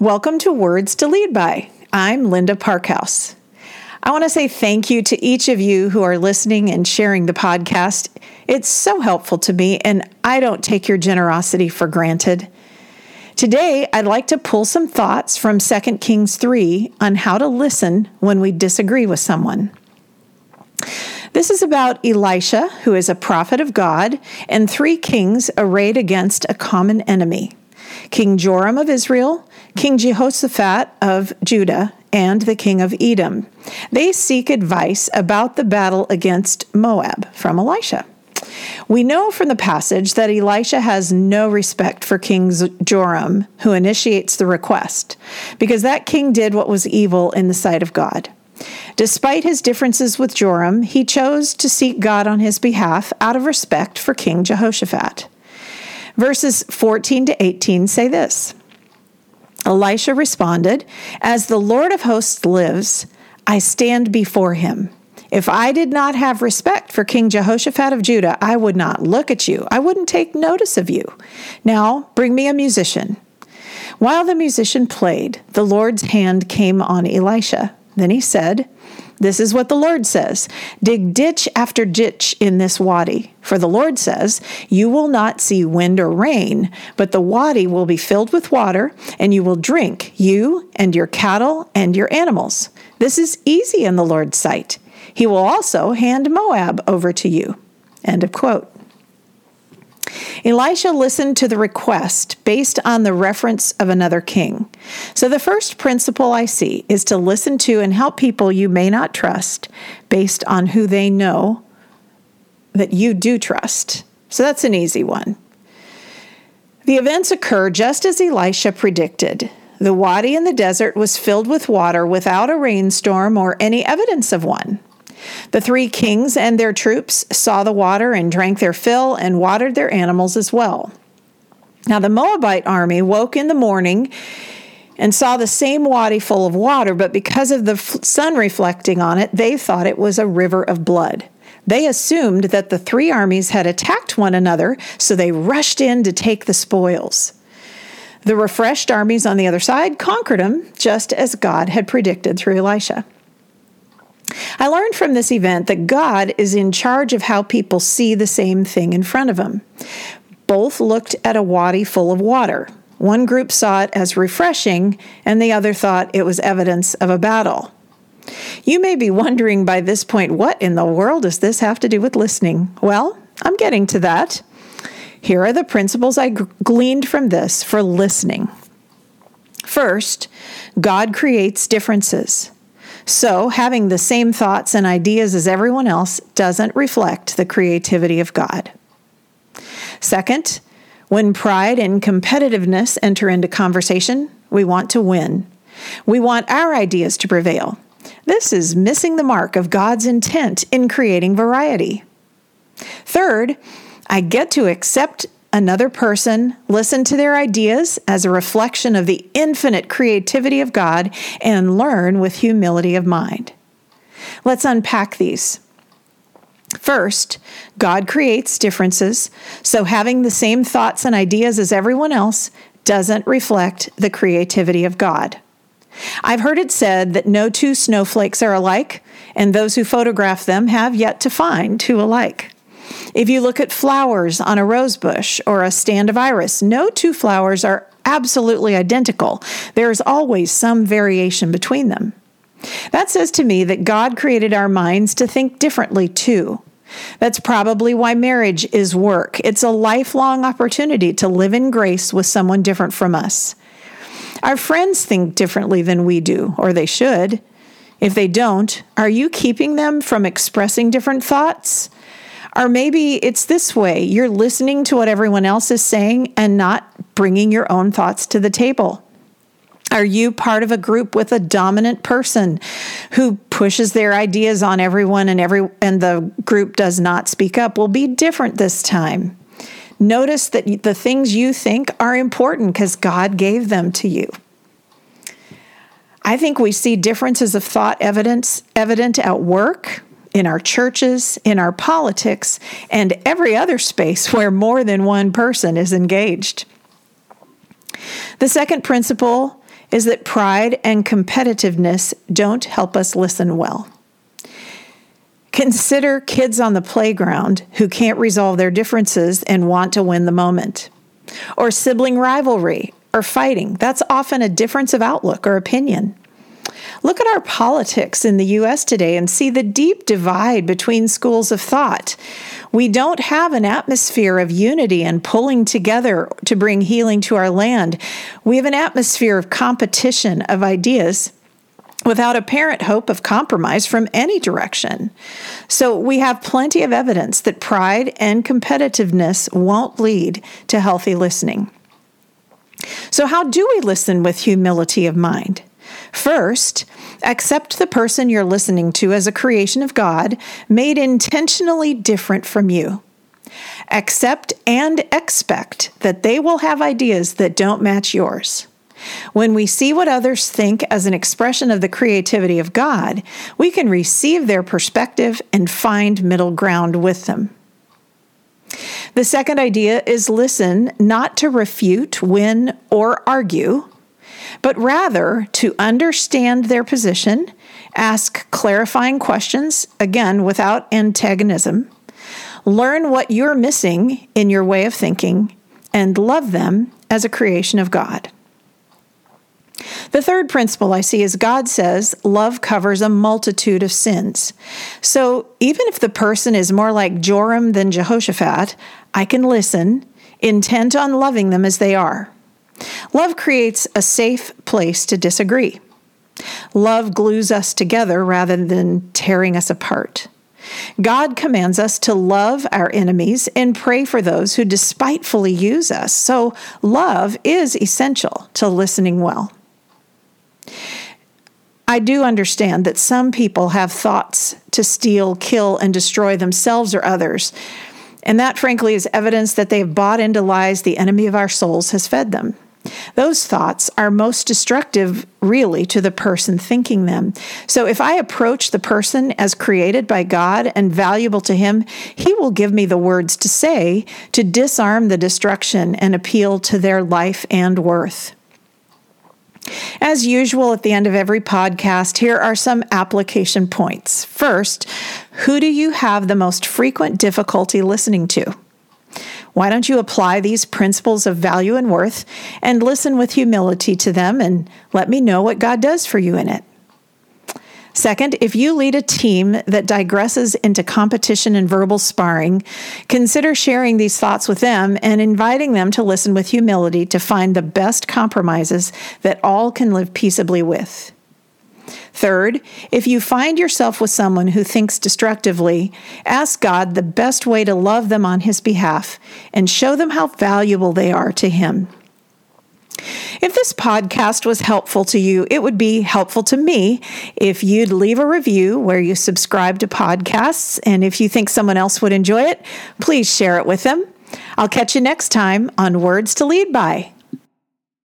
Welcome to Words to Lead By. I'm Linda Parkhouse. I want to say thank you to each of you who are listening and sharing the podcast. It's so helpful to me, and I don't take your generosity for granted. Today, I'd like to pull some thoughts from 2 Kings 3 on how to listen when we disagree with someone. This is about Elisha, who is a prophet of God, and three kings arrayed against a common enemy King Joram of Israel, King Jehoshaphat of Judah, and the king of Edom. They seek advice about the battle against Moab from Elisha. We know from the passage that Elisha has no respect for King Joram, who initiates the request, because that king did what was evil in the sight of God. Despite his differences with Joram, he chose to seek God on his behalf out of respect for King Jehoshaphat. Verses 14 to 18 say this Elisha responded, As the Lord of hosts lives, I stand before him. If I did not have respect for King Jehoshaphat of Judah, I would not look at you. I wouldn't take notice of you. Now, bring me a musician. While the musician played, the Lord's hand came on Elisha. Then he said, this is what the Lord says Dig ditch after ditch in this wadi. For the Lord says, You will not see wind or rain, but the wadi will be filled with water, and you will drink, you and your cattle and your animals. This is easy in the Lord's sight. He will also hand Moab over to you. End of quote. Elisha listened to the request based on the reference of another king. So, the first principle I see is to listen to and help people you may not trust based on who they know that you do trust. So, that's an easy one. The events occur just as Elisha predicted. The wadi in the desert was filled with water without a rainstorm or any evidence of one. The three kings and their troops saw the water and drank their fill and watered their animals as well. Now the Moabite army woke in the morning and saw the same wadi full of water, but because of the sun reflecting on it, they thought it was a river of blood. They assumed that the three armies had attacked one another, so they rushed in to take the spoils. The refreshed armies on the other side conquered them, just as God had predicted through Elisha. I learned from this event that God is in charge of how people see the same thing in front of them. Both looked at a wadi full of water. One group saw it as refreshing, and the other thought it was evidence of a battle. You may be wondering by this point, what in the world does this have to do with listening? Well, I'm getting to that. Here are the principles I gleaned from this for listening. First, God creates differences. So, having the same thoughts and ideas as everyone else doesn't reflect the creativity of God. Second, when pride and competitiveness enter into conversation, we want to win. We want our ideas to prevail. This is missing the mark of God's intent in creating variety. Third, I get to accept another person, listen to their ideas as a reflection of the infinite creativity of God, and learn with humility of mind. Let's unpack these. First, God creates differences, so having the same thoughts and ideas as everyone else doesn't reflect the creativity of God. I've heard it said that no two snowflakes are alike, and those who photograph them have yet to find two alike. If you look at flowers on a rose bush or a stand of iris, no two flowers are absolutely identical. There is always some variation between them. That says to me that God created our minds to think differently too. That's probably why marriage is work. It's a lifelong opportunity to live in grace with someone different from us. Our friends think differently than we do, or they should. If they don't, are you keeping them from expressing different thoughts? Or maybe it's this way you're listening to what everyone else is saying and not bringing your own thoughts to the table. Are you part of a group with a dominant person who pushes their ideas on everyone and every and the group does not speak up? Will be different this time. Notice that the things you think are important because God gave them to you. I think we see differences of thought evidence evident at work, in our churches, in our politics, and every other space where more than one person is engaged. The second principle is that pride and competitiveness don't help us listen well. Consider kids on the playground who can't resolve their differences and want to win the moment, or sibling rivalry or fighting. That's often a difference of outlook or opinion. Look at our politics in the U.S. today and see the deep divide between schools of thought. We don't have an atmosphere of unity and pulling together to bring healing to our land. We have an atmosphere of competition of ideas without apparent hope of compromise from any direction. So we have plenty of evidence that pride and competitiveness won't lead to healthy listening. So, how do we listen with humility of mind? First, accept the person you're listening to as a creation of God, made intentionally different from you. Accept and expect that they will have ideas that don't match yours. When we see what others think as an expression of the creativity of God, we can receive their perspective and find middle ground with them. The second idea is listen not to refute, win, or argue, but rather to understand their position, ask clarifying questions, again, without antagonism, learn what you're missing in your way of thinking, and love them as a creation of God. The third principle I see is God says love covers a multitude of sins. So even if the person is more like Joram than Jehoshaphat, I can listen, intent on loving them as they are. Love creates a safe place to disagree. Love glues us together rather than tearing us apart. God commands us to love our enemies and pray for those who despitefully use us. So, love is essential to listening well. I do understand that some people have thoughts to steal, kill, and destroy themselves or others. And that, frankly, is evidence that they've bought into lies the enemy of our souls has fed them. Those thoughts are most destructive, really, to the person thinking them. So, if I approach the person as created by God and valuable to Him, He will give me the words to say to disarm the destruction and appeal to their life and worth. As usual, at the end of every podcast, here are some application points. First, who do you have the most frequent difficulty listening to? Why don't you apply these principles of value and worth and listen with humility to them and let me know what God does for you in it? Second, if you lead a team that digresses into competition and verbal sparring, consider sharing these thoughts with them and inviting them to listen with humility to find the best compromises that all can live peaceably with. Third, if you find yourself with someone who thinks destructively, ask God the best way to love them on His behalf and show them how valuable they are to Him. If this podcast was helpful to you, it would be helpful to me if you'd leave a review where you subscribe to podcasts. And if you think someone else would enjoy it, please share it with them. I'll catch you next time on Words to Lead By.